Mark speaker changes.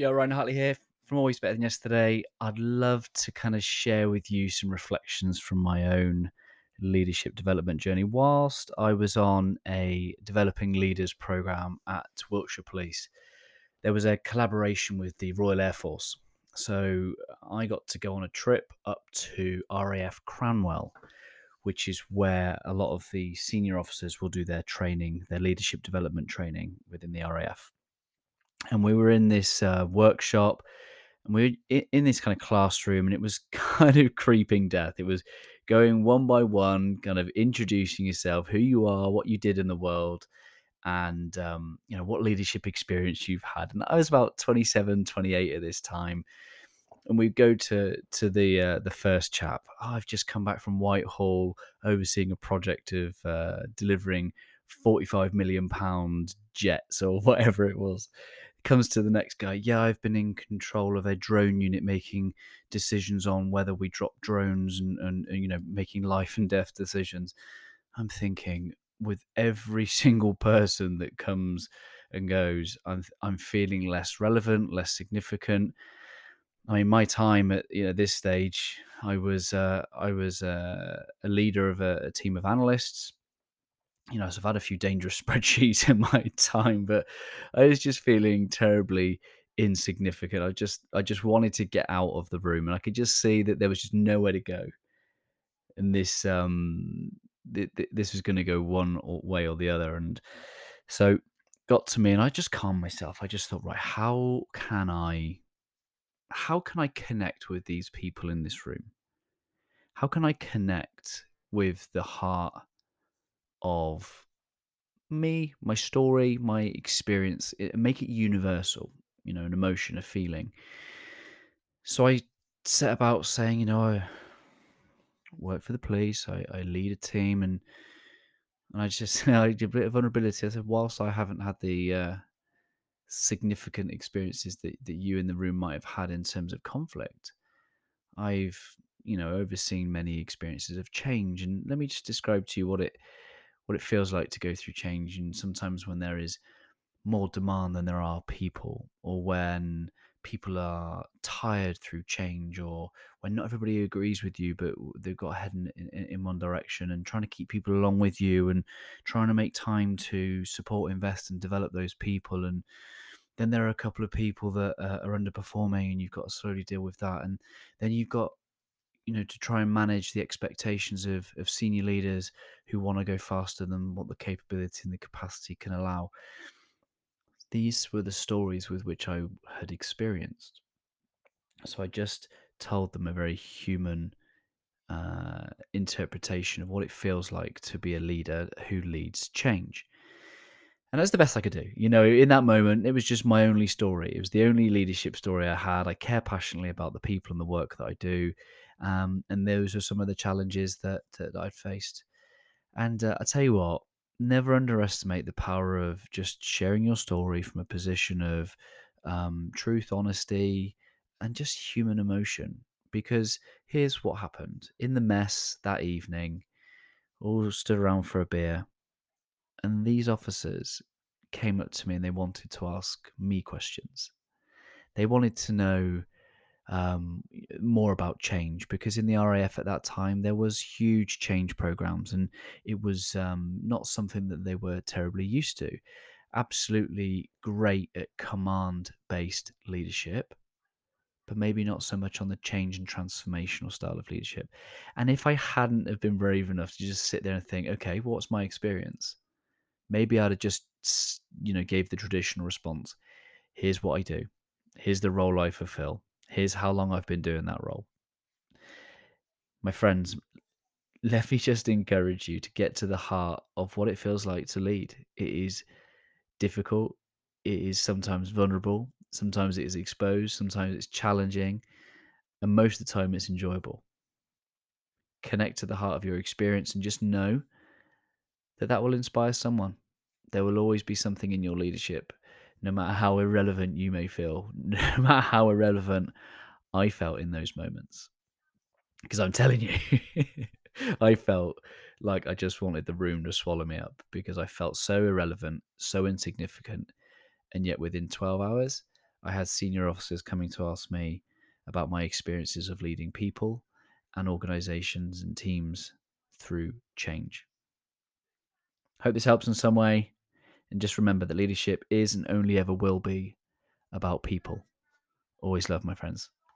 Speaker 1: Yeah, Ryan Hartley here from Always Better Than Yesterday. I'd love to kind of share with you some reflections from my own leadership development journey whilst I was on a developing leaders program at Wiltshire Police. There was a collaboration with the Royal Air Force. So uh, I got to go on a trip up to RAF Cranwell, which is where a lot of the senior officers will do their training, their leadership development training within the RAF and we were in this uh, workshop and we were in this kind of classroom and it was kind of creeping death. It was going one by one kind of introducing yourself who you are what you did in the world and um, you know what leadership experience you've had. And i was about 27 28 at this time and we go to to the uh, the first chap. Oh, i've just come back from whitehall overseeing a project of uh, delivering 45 million pound jets or whatever it was comes to the next guy. Yeah, I've been in control of a drone unit making decisions on whether we drop drones and, and, and you know, making life and death decisions. I'm thinking with every single person that comes and goes, I'm I'm feeling less relevant, less significant. I mean, my time at you know this stage, I was uh, I was uh, a leader of a, a team of analysts you know, I've had a few dangerous spreadsheets in my time, but I was just feeling terribly insignificant. I just I just wanted to get out of the room, and I could just see that there was just nowhere to go, and this um th- th- this was going to go one way or the other, and so got to me, and I just calmed myself. I just thought, right, how can I, how can I connect with these people in this room? How can I connect with the heart of me, my story, my experience, make it universal, you know, an emotion, a feeling. So I set about saying, you know, I work for the police, I, I lead a team, and, and I just, I did a bit of vulnerability. I said, whilst I haven't had the uh, significant experiences that, that you in the room might have had in terms of conflict, I've, you know, overseen many experiences of change. And let me just describe to you what it what it feels like to go through change and sometimes when there is more demand than there are people or when people are tired through change or when not everybody agrees with you but they've got to head in, in, in, one direction and trying to keep people along with you and trying to make time to support invest and develop those people and then there are a couple of people that uh, are underperforming and you've got to slowly deal with that and then you've got you know to try and manage the expectations of of senior leaders who want to go faster than what the capability and the capacity can allow. These were the stories with which i had experienced. So i just told them a very human uh, interpretation of what it feels like to be a leader who leads change and that's the best I could do. You know, in that moment, it was just my only story. It was the only leadership story I had. I care passionately about the people and the work that I do. Um, and those are some of the challenges that, that I'd faced. And uh, I tell you what, never underestimate the power of just sharing your story from a position of um, truth, honesty, and just human emotion. Because here's what happened in the mess that evening, all stood around for a beer, and these officers came up to me and they wanted to ask me questions. They wanted to know um, more about change because in the RAF at that time there was huge change programs and it was um, not something that they were terribly used to. Absolutely great at command based leadership, but maybe not so much on the change and transformational style of leadership. And if I hadn't have been brave enough to just sit there and think, okay, what's my experience? Maybe I'd have just you know gave the traditional response. Here's what I do. Here's the role I fulfill Here's how long I've been doing that role. My friends, let me just encourage you to get to the heart of what it feels like to lead. It is difficult, it is sometimes vulnerable, sometimes it is exposed, sometimes it's challenging, and most of the time it's enjoyable. Connect to the heart of your experience and just know that that will inspire someone. There will always be something in your leadership no matter how irrelevant you may feel, no matter how irrelevant I felt in those moments. Because I'm telling you, I felt like I just wanted the room to swallow me up because I felt so irrelevant, so insignificant. And yet within 12 hours, I had senior officers coming to ask me about my experiences of leading people and organizations and teams through change. Hope this helps in some way. And just remember that leadership is and only ever will be about people. Always love, my friends.